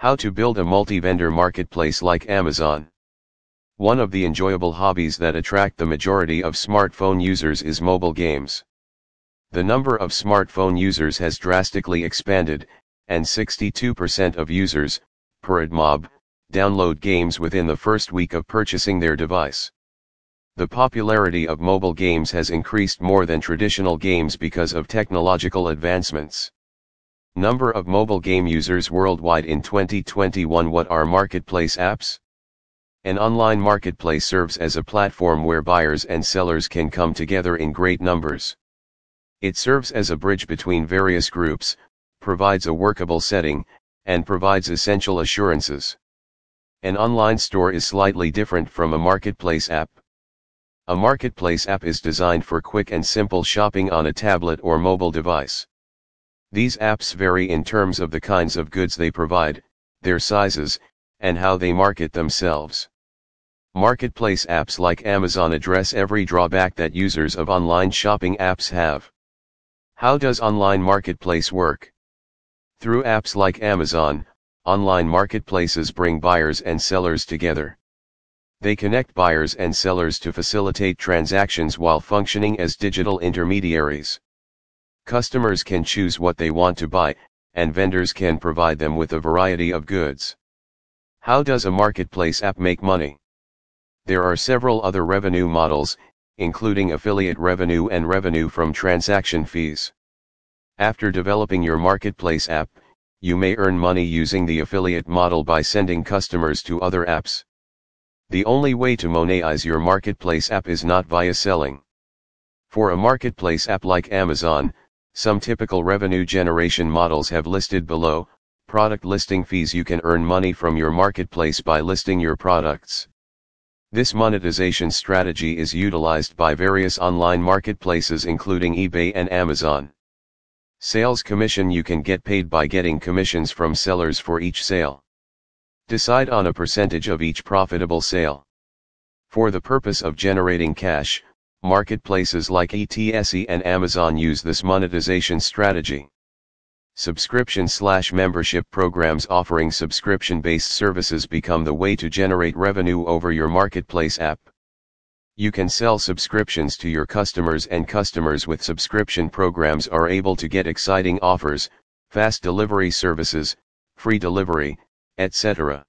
How to build a multi-vendor marketplace like Amazon. One of the enjoyable hobbies that attract the majority of smartphone users is mobile games. The number of smartphone users has drastically expanded, and 62% of users, per AdMob, download games within the first week of purchasing their device. The popularity of mobile games has increased more than traditional games because of technological advancements. Number of mobile game users worldwide in 2021 What are marketplace apps? An online marketplace serves as a platform where buyers and sellers can come together in great numbers. It serves as a bridge between various groups, provides a workable setting, and provides essential assurances. An online store is slightly different from a marketplace app. A marketplace app is designed for quick and simple shopping on a tablet or mobile device. These apps vary in terms of the kinds of goods they provide, their sizes, and how they market themselves. Marketplace apps like Amazon address every drawback that users of online shopping apps have. How does online marketplace work? Through apps like Amazon, online marketplaces bring buyers and sellers together. They connect buyers and sellers to facilitate transactions while functioning as digital intermediaries. Customers can choose what they want to buy, and vendors can provide them with a variety of goods. How does a marketplace app make money? There are several other revenue models, including affiliate revenue and revenue from transaction fees. After developing your marketplace app, you may earn money using the affiliate model by sending customers to other apps. The only way to monetize your marketplace app is not via selling. For a marketplace app like Amazon, some typical revenue generation models have listed below, product listing fees you can earn money from your marketplace by listing your products. This monetization strategy is utilized by various online marketplaces including eBay and Amazon. Sales commission you can get paid by getting commissions from sellers for each sale. Decide on a percentage of each profitable sale. For the purpose of generating cash, marketplaces like Etsy and Amazon use this monetization strategy. Subscription slash membership programs offering subscription based services become the way to generate revenue over your marketplace app. You can sell subscriptions to your customers, and customers with subscription programs are able to get exciting offers, fast delivery services, free delivery, etc.